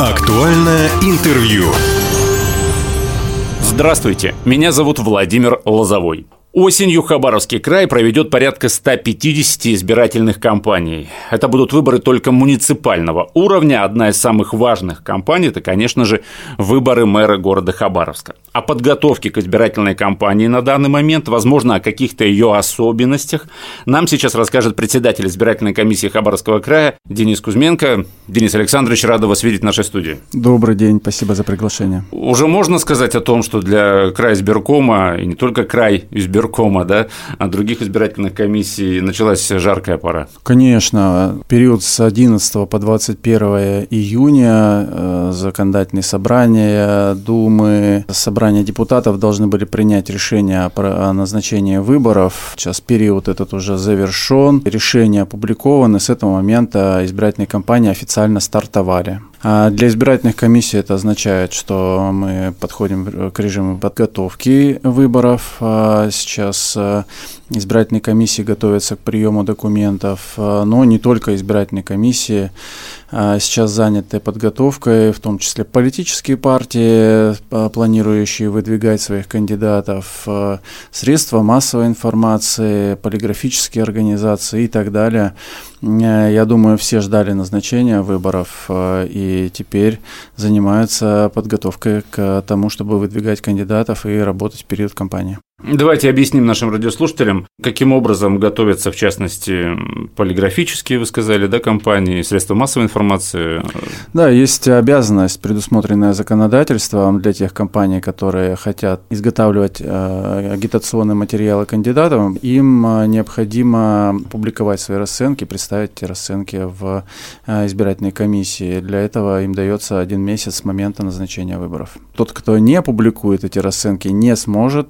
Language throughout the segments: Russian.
Актуальное интервью. Здравствуйте, меня зовут Владимир Лозовой. Осенью Хабаровский край проведет порядка 150 избирательных кампаний. Это будут выборы только муниципального уровня. Одна из самых важных кампаний – это, конечно же, выборы мэра города Хабаровска. О подготовке к избирательной кампании на данный момент, возможно, о каких-то ее особенностях, нам сейчас расскажет председатель избирательной комиссии Хабаровского края Денис Кузьменко. Денис Александрович, рада вас видеть в нашей студии. Добрый день, спасибо за приглашение. Уже можно сказать о том, что для края избиркома, и не только край избиркома, да, а других избирательных комиссий началась жаркая пора. Конечно, период с 11 по 21 июня э, законодательные собрания, думы, собрания депутатов должны были принять решение о назначении выборов. Сейчас период этот уже завершен, решения опубликованы, с этого момента избирательные кампании официально стартовали. А для избирательных комиссий это означает, что мы подходим к режиму подготовки выборов. А сейчас э, избирательные комиссии готовятся к приему документов, э, но не только избирательные комиссии. А сейчас заняты подготовкой, в том числе политические партии, э, планирующие выдвигать своих кандидатов, средства массовой информации, полиграфические организации и так далее. Я думаю, все ждали назначения выборов и теперь занимаются подготовкой к тому, чтобы выдвигать кандидатов и работать в период кампании. Давайте объясним нашим радиослушателям, каким образом готовятся, в частности, полиграфические, вы сказали, да, компании, средства массовой информации. Да, есть обязанность, предусмотренная законодательством для тех компаний, которые хотят изготавливать э, агитационные материалы кандидатам. Им э, необходимо публиковать свои расценки, представить эти расценки в э, избирательной комиссии. Для этого им дается один месяц с момента назначения выборов. Тот, кто не публикует эти расценки, не сможет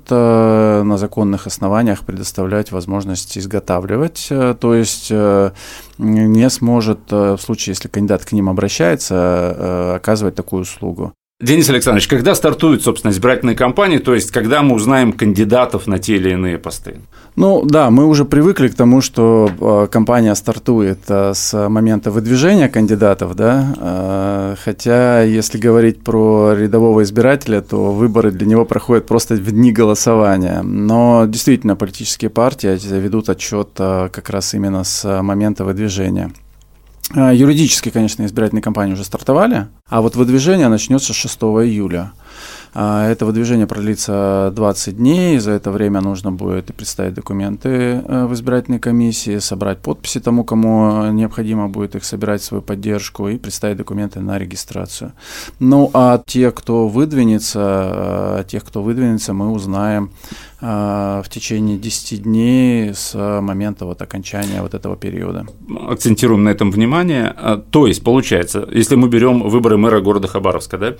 на законных основаниях предоставлять возможность изготавливать, э, то есть э, не сможет э, в случае, если кандидат к ним обращается, оказывать такую услугу. Денис Александрович, когда стартует, собственно, избирательная кампания, то есть когда мы узнаем кандидатов на те или иные посты? Ну да, мы уже привыкли к тому, что э, кампания стартует э, с момента выдвижения кандидатов, да, э, хотя если говорить про рядового избирателя, то выборы для него проходят просто в дни голосования. Но действительно, политические партии ведут отчет как раз именно с момента выдвижения. А, юридически, конечно, избирательные кампании уже стартовали, а вот выдвижение начнется 6 июля. А, это выдвижение продлится 20 дней, за это время нужно будет представить документы э, в избирательной комиссии, собрать подписи тому, кому необходимо будет их собирать, свою поддержку, и представить документы на регистрацию. Ну, а те, кто выдвинется, э, тех, кто выдвинется, мы узнаем э, в течение 10 дней с момента вот окончания вот этого периода. Акцентируем на этом внимание. А, то есть, получается, если мы берем выборы мэра города Хабаровска, да,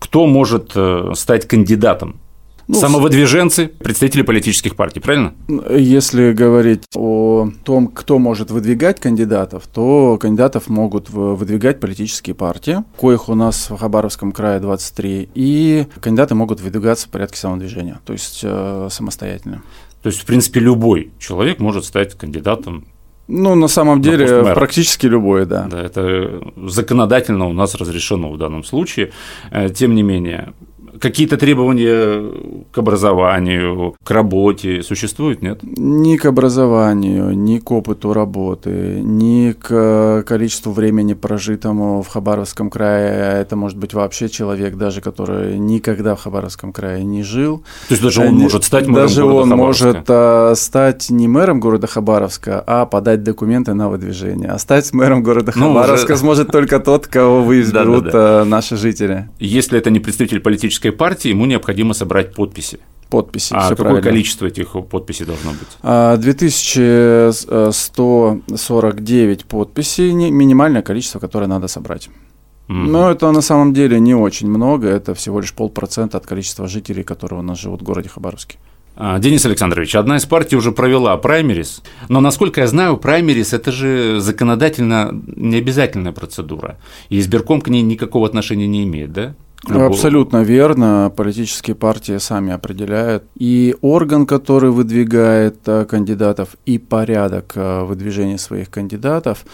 кто может э, стать кандидатом? Ну, Самовыдвиженцы, представители политических партий, правильно? Если говорить о том, кто может выдвигать кандидатов, то кандидатов могут выдвигать политические партии, коих у нас в Хабаровском крае 23, и кандидаты могут выдвигаться в порядке самодвижения, то есть э, самостоятельно. То есть, в принципе, любой человек может стать кандидатом ну, на самом деле, на практически любой, да. Да, это законодательно у нас разрешено в данном случае. Э, тем не менее, какие-то требования к образованию, к работе существуют, нет? Ни к образованию, ни к опыту работы, ни к количеству времени, прожитому в Хабаровском крае. Это может быть вообще человек, даже который никогда в Хабаровском крае не жил. То есть даже он э, может стать мэром даже города он может а, стать не мэром города Хабаровска, а подать документы на выдвижение. А стать мэром города ну, Хабаровска уже... сможет только тот, кого вы изберут а, наши жители. Если это не представитель политической политической партии ему необходимо собрать подписи. Подписи. А какое правильно. количество этих подписей должно быть? 2149 подписей, минимальное количество, которое надо собрать. Но это на самом деле не очень много, это всего лишь полпроцента от количества жителей, которые у нас живут в городе Хабаровске. А, Денис Александрович, одна из партий уже провела праймерис, но, насколько я знаю, праймерис – это же законодательно необязательная процедура, и избирком к ней никакого отношения не имеет, да? Любого. Абсолютно верно. Политические партии сами определяют и орган, который выдвигает э, кандидатов, и порядок э, выдвижения своих кандидатов.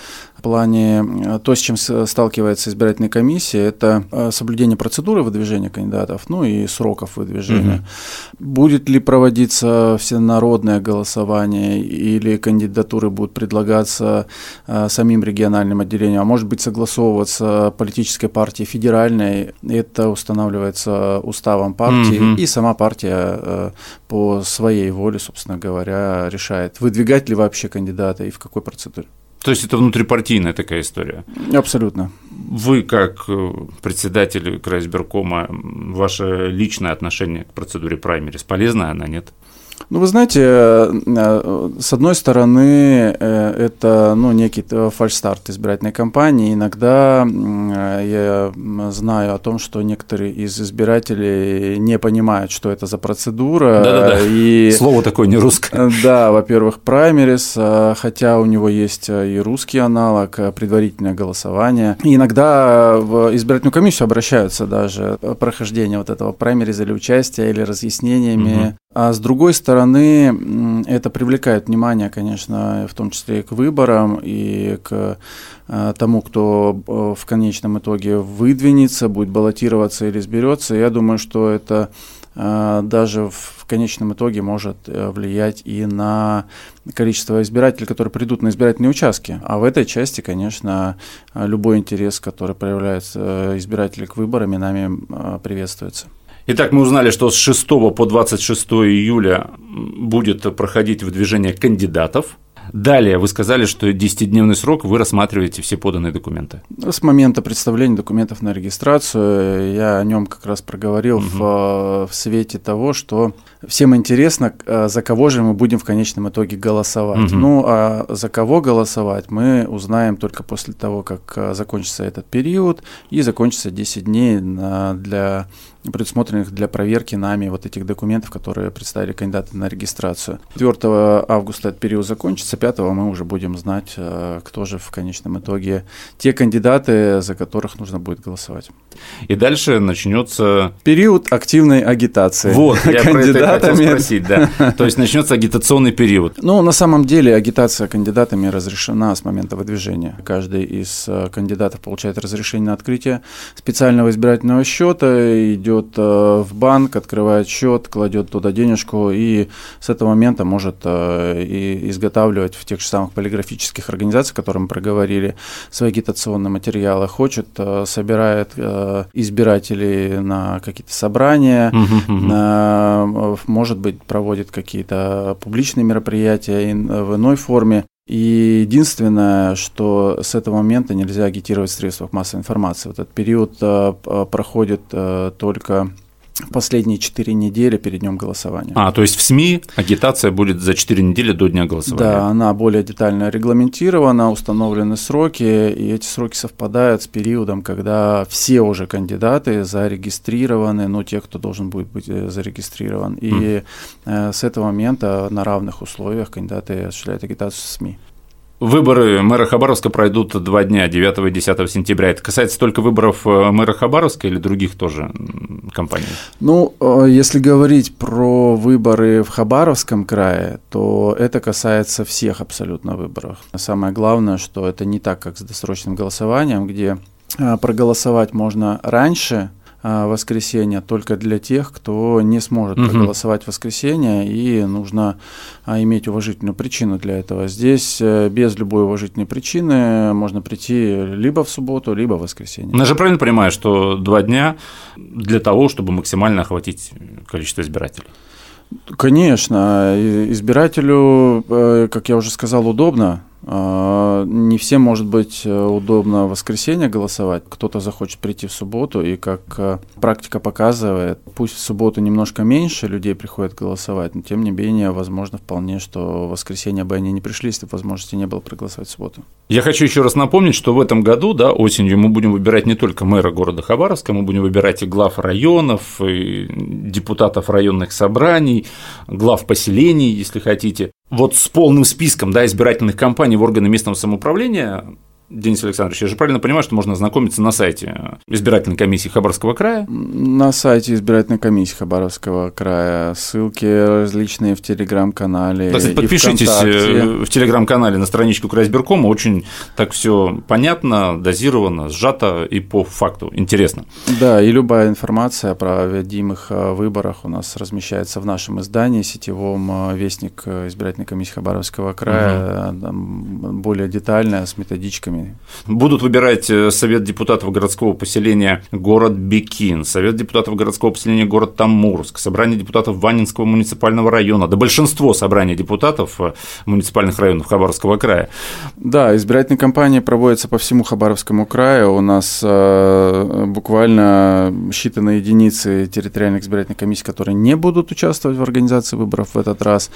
Плане э, то, с чем сталкивается избирательная комиссия, это э, соблюдение процедуры выдвижения кандидатов, ну и сроков выдвижения. Угу. Будет ли проводиться всенародное голосование или кандидатуры будут предлагаться самим региональным отделением, а может быть согласовываться политической партией федеральной, это устанавливается уставом партии, угу. и сама партия по своей воле, собственно говоря, решает, выдвигать ли вообще кандидата и в какой процедуре. То есть это внутрипартийная такая история? Абсолютно. Вы, как э, председатель Крайсберкома, ваше личное отношение к процедуре праймерис, полезная она, нет? Ну, вы знаете, э, э, с одной стороны, э, это ну, некий фальстарт избирательной кампании. Иногда я знаю о том, что некоторые из избирателей не понимают, что это за процедура. Да-да-да, и... слово такое не русское. Да, во-первых, праймерис, хотя у него есть и русский аналог, предварительное голосование. И иногда в избирательную комиссию обращаются даже прохождение вот этого праймериза или участия, или разъяснениями. Угу. А с другой стороны, это привлекает внимание, конечно, в том числе и к выборам, и к э, тому, кто э, в конечном итоге выдвинется, будет баллотироваться или изберется. Я думаю, что это э, даже в конечном итоге может влиять и на количество избирателей, которые придут на избирательные участки. А в этой части, конечно, любой интерес, который проявляется избирателей к выборам, нами приветствуется. Итак, мы узнали, что с 6 по 26 июля будет проходить выдвижение кандидатов Далее вы сказали, что 10-дневный срок вы рассматриваете все поданные документы. С момента представления документов на регистрацию я о нем как раз проговорил угу. в, в свете того, что всем интересно, э, за кого же мы будем в конечном итоге голосовать. Угу. Ну, а за кого голосовать мы узнаем только после того, как э, закончится этот период и закончится 10 дней для предусмотренных для проверки нами вот этих документов, которые представили кандидаты на регистрацию. 4 августа этот период закончится, 5 мы уже будем знать, э, кто же в конечном итоге те кандидаты, за которых нужно будет голосовать. И дальше начнется... Период активной агитации. Вот, я кандидатами. про это хотел спросить, да. То есть начнется агитационный период. Ну, на самом деле агитация кандидатами разрешена с момента выдвижения. Каждый из э, кандидатов получает разрешение на открытие специального избирательного счета, идет э, в банк, открывает счет, кладет туда денежку и с этого момента может и изготавливать в тех же самых полиграфических организациях, которые мы проговорили, свои агитационные материалы. Хочет, собирает избирателей на какие-то собрания, на, может быть, проводит какие-то публичные мероприятия в иной форме. И единственное, что с этого момента нельзя агитировать в средствах массовой информации. Вот этот период э, проходит э, последние четыре недели перед днем голосования. А, то есть в СМИ агитация будет за четыре недели до дня голосования? Да, она более детально регламентирована, установлены сроки, и эти сроки совпадают с периодом, когда все уже кандидаты зарегистрированы, ну, те, кто должен будет быть э, зарегистрирован. И mm. с этого момента на равных условиях кандидаты осуществляют агитацию в СМИ. Выборы мэра Хабаровска пройдут два дня, 9 и 10 сентября. Это касается только выборов э, мэра Хабаровска или других тоже компаний? Ну, э, если говорить про выборы в Хабаровском крае, то это касается всех абсолютно выборов. Самое главное, что это не так, как с досрочным голосованием, где э, проголосовать можно раньше, воскресенья только для тех, кто не сможет угу. проголосовать в воскресенье, и нужно а, иметь уважительную причину для этого. Здесь э, без любой уважительной причины можно прийти либо в субботу, либо в воскресенье. Я же правильно понимаю, что два дня для того, чтобы максимально охватить количество избирателей? Конечно, избирателю, э, как я уже сказал, удобно а, не всем может быть э, удобно в воскресенье голосовать. Кто-то захочет прийти в субботу, и как э, практика показывает, пусть в субботу немножко меньше людей приходят голосовать, но тем не менее, возможно вполне, что в воскресенье бы они не пришли, если возможности не было проголосовать в субботу. Я хочу еще раз напомнить, что в этом году, да, осенью мы будем выбирать не только мэра города Хабаровска, мы будем выбирать и глав районов, и депутатов районных собраний, глав поселений, если хотите вот с полным списком да, избирательных кампаний в органы местного самоуправления Денис Александрович, я же правильно понимаю, что можно ознакомиться на сайте избирательной комиссии Хабаровского края? На сайте избирательной комиссии Хабаровского края ссылки различные в телеграм-канале. Кстати, подпишитесь в, э, в телеграм-канале на страничку Крайсберкома, очень так все понятно, дозировано, сжато и по факту. Интересно. Да, и любая информация про проводимых э, выборах у нас размещается в нашем издании сетевом э, «Вестник избирательной комиссии Хабаровского края», угу. более детальная, с методичками выборами. Будут выбирать э, Совет депутатов городского поселения город Бекин, Совет депутатов городского поселения город Тамурск, Собрание депутатов Ванинского муниципального района, да большинство собраний депутатов э, муниципальных районов Хабаровского края. Да, избирательная кампания проводится по всему Хабаровскому краю. У нас э, буквально считанные единицы территориальных избирательных комиссий, которые не будут участвовать в организации выборов в этот раз.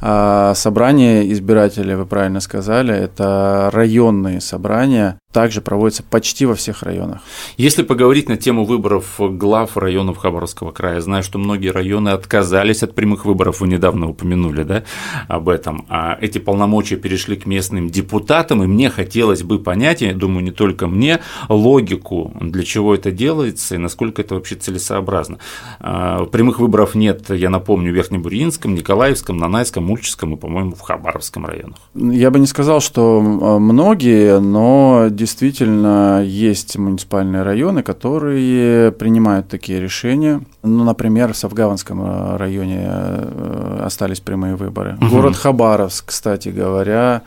А собрание избирателей, вы правильно сказали, это районные собрания собрания также проводится почти во всех районах. Если поговорить на тему выборов глав районов Хабаровского края, знаю, что многие районы отказались от прямых выборов, вы недавно упомянули да, об этом, а эти полномочия перешли к местным депутатам, и мне хотелось бы понять, я думаю, не только мне, логику, для чего это делается и насколько это вообще целесообразно. А, прямых выборов нет, я напомню, в Верхнебуринском, Николаевском, Нанайском, Мульческом и, по-моему, в Хабаровском районах. Я бы не сказал, что многие, но действительно есть муниципальные районы, которые принимают такие решения. Ну, например, в Савгаванском э, районе э, остались прямые выборы. Угу. Город Хабаровск, кстати говоря,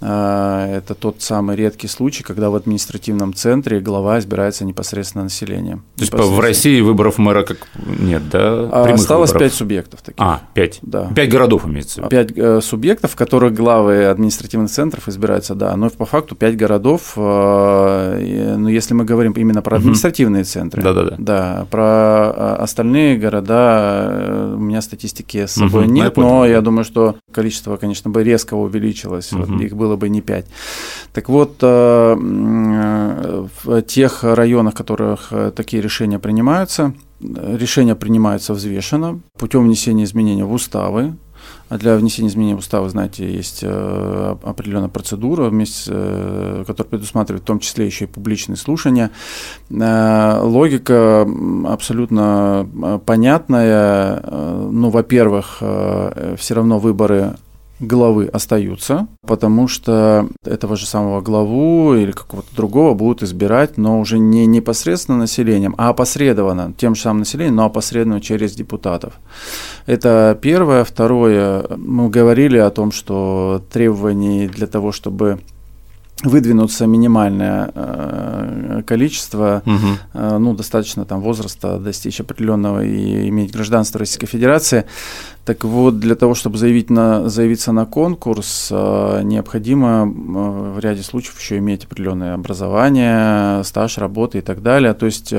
это тот самый редкий случай, когда в административном центре глава избирается непосредственно населением. То есть в России выборов мэра как нет, да? А, осталось пять субъектов таких. А, пять. Да. Пять городов имеется. Пять э, субъектов, в которых главы административных центров избираются, да. Но по факту пять городов, э, ну, если мы говорим именно про административные угу. центры. Да, да, про э, остальные города у меня статистики с собой угу. нет, но я думаю, что количество, конечно, бы резко увеличилось. Угу. Вот их было было бы не 5. Так вот, э, в тех районах, в которых э, такие решения принимаются, решения принимаются взвешенно путем внесения изменений в уставы, а для внесения изменений в устав, знаете, есть э, определенная процедура, вместе, которая предусматривает в том числе еще и публичные слушания. Логика абсолютно понятная. Ну, во-первых, все равно выборы главы остаются, потому что этого же самого главу или какого-то другого будут избирать, но уже не непосредственно населением, а опосредованно тем же самым населением, но опосредованно через депутатов. Это первое. Второе, мы говорили о том, что требований для того, чтобы выдвинуться минимальное э, количество, угу. ну, достаточно там возраста достичь определенного и иметь гражданство Российской Федерации. Так вот, для того, чтобы заявить на, заявиться на конкурс, э, необходимо в ряде случаев еще иметь определенное образование, стаж работы и так далее. То есть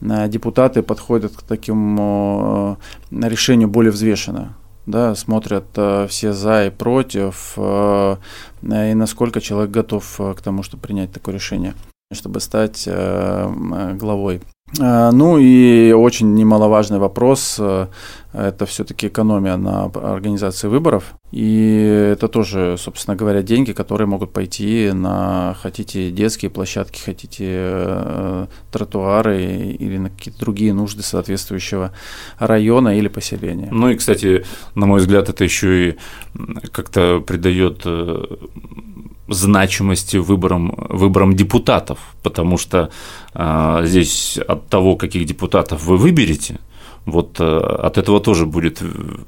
депутаты подходят к такому решению более взвешенно да, смотрят э, все за и против, э, и насколько человек готов э, к тому, чтобы принять такое решение, чтобы стать главой. Ну и очень немаловажный вопрос это все-таки экономия на организации выборов. И это тоже, собственно говоря, деньги, которые могут пойти на, хотите, детские площадки, хотите, э, тротуары или на какие-то другие нужды соответствующего района или поселения. Ну и, кстати, на мой взгляд, это еще и как-то придает значимости выборам, выборам депутатов, потому что а, здесь от того, каких депутатов вы выберете, вот э, от этого тоже будет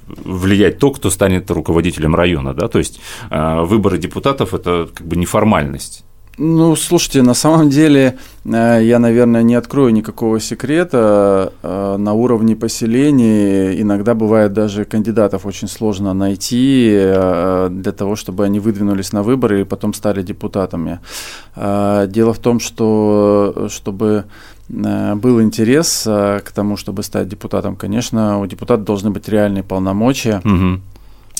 влиять то, кто станет руководителем района, да, то есть а, выборы депутатов – это как бы неформальность. Ну, слушайте, на самом деле э, я, наверное, не открою никакого секрета. Э, на уровне поселений иногда бывает даже кандидатов очень сложно найти э, для того, чтобы они выдвинулись на выборы и потом стали депутатами. Дело в том, что чтобы был интерес к тому, чтобы стать депутатом, конечно, у депутата должны быть реальные полномочия. Угу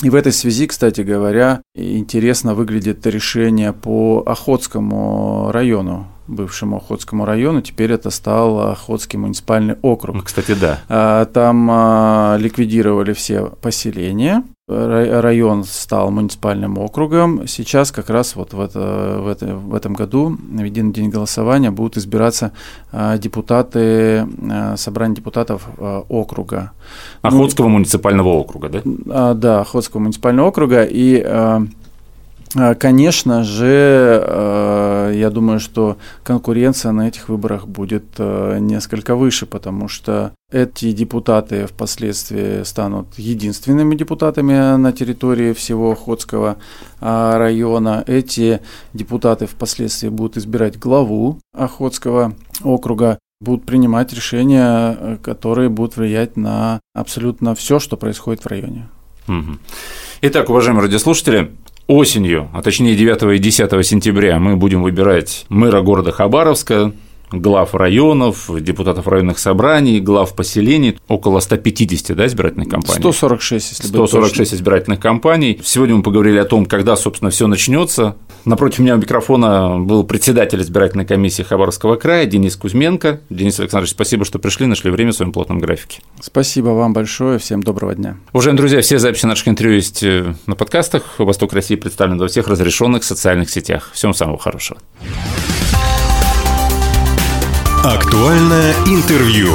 и в этой связи, кстати говоря, интересно выглядит решение по Охотскому району бывшему Охотскому району, теперь это стал Охотский муниципальный округ. Ну, кстати, да. А, там ликвидировали все поселения, район стал муниципальным округом. Сейчас как раз вот в, это, в, это, в этом году в един день голосования будут избираться а, депутаты, а, собрание депутатов а, округа. Охотского ну, муниципального округа, да? Да, Охотского муниципального округа. И а, конечно же, а, я думаю, что конкуренция на этих выборах будет а, несколько выше, потому что эти депутаты впоследствии станут единственными депутатами на территории всего Охотского района. Эти депутаты впоследствии будут избирать главу Охотского округа будут принимать решения, которые будут влиять на абсолютно все, что происходит в районе. Итак, уважаемые радиослушатели, осенью, а точнее 9 и 10 сентября мы будем выбирать мэра города Хабаровска, глав районов, депутатов районных собраний, глав поселений, около 150 да, избирательных кампаний. 146, если 146 быть избирательных кампаний. Сегодня мы поговорили о том, когда, собственно, все начнется. Напротив меня у микрофона был председатель избирательной комиссии Хабаровского края Денис Кузьменко. Денис Александрович, спасибо, что пришли, нашли время в своем плотном графике. Спасибо вам большое, всем доброго дня. Уважаемые друзья, все записи наших интервью есть э, на подкастах. Восток России представлен во всех разрешенных социальных сетях. Всем самого хорошего. Актуальное интервью.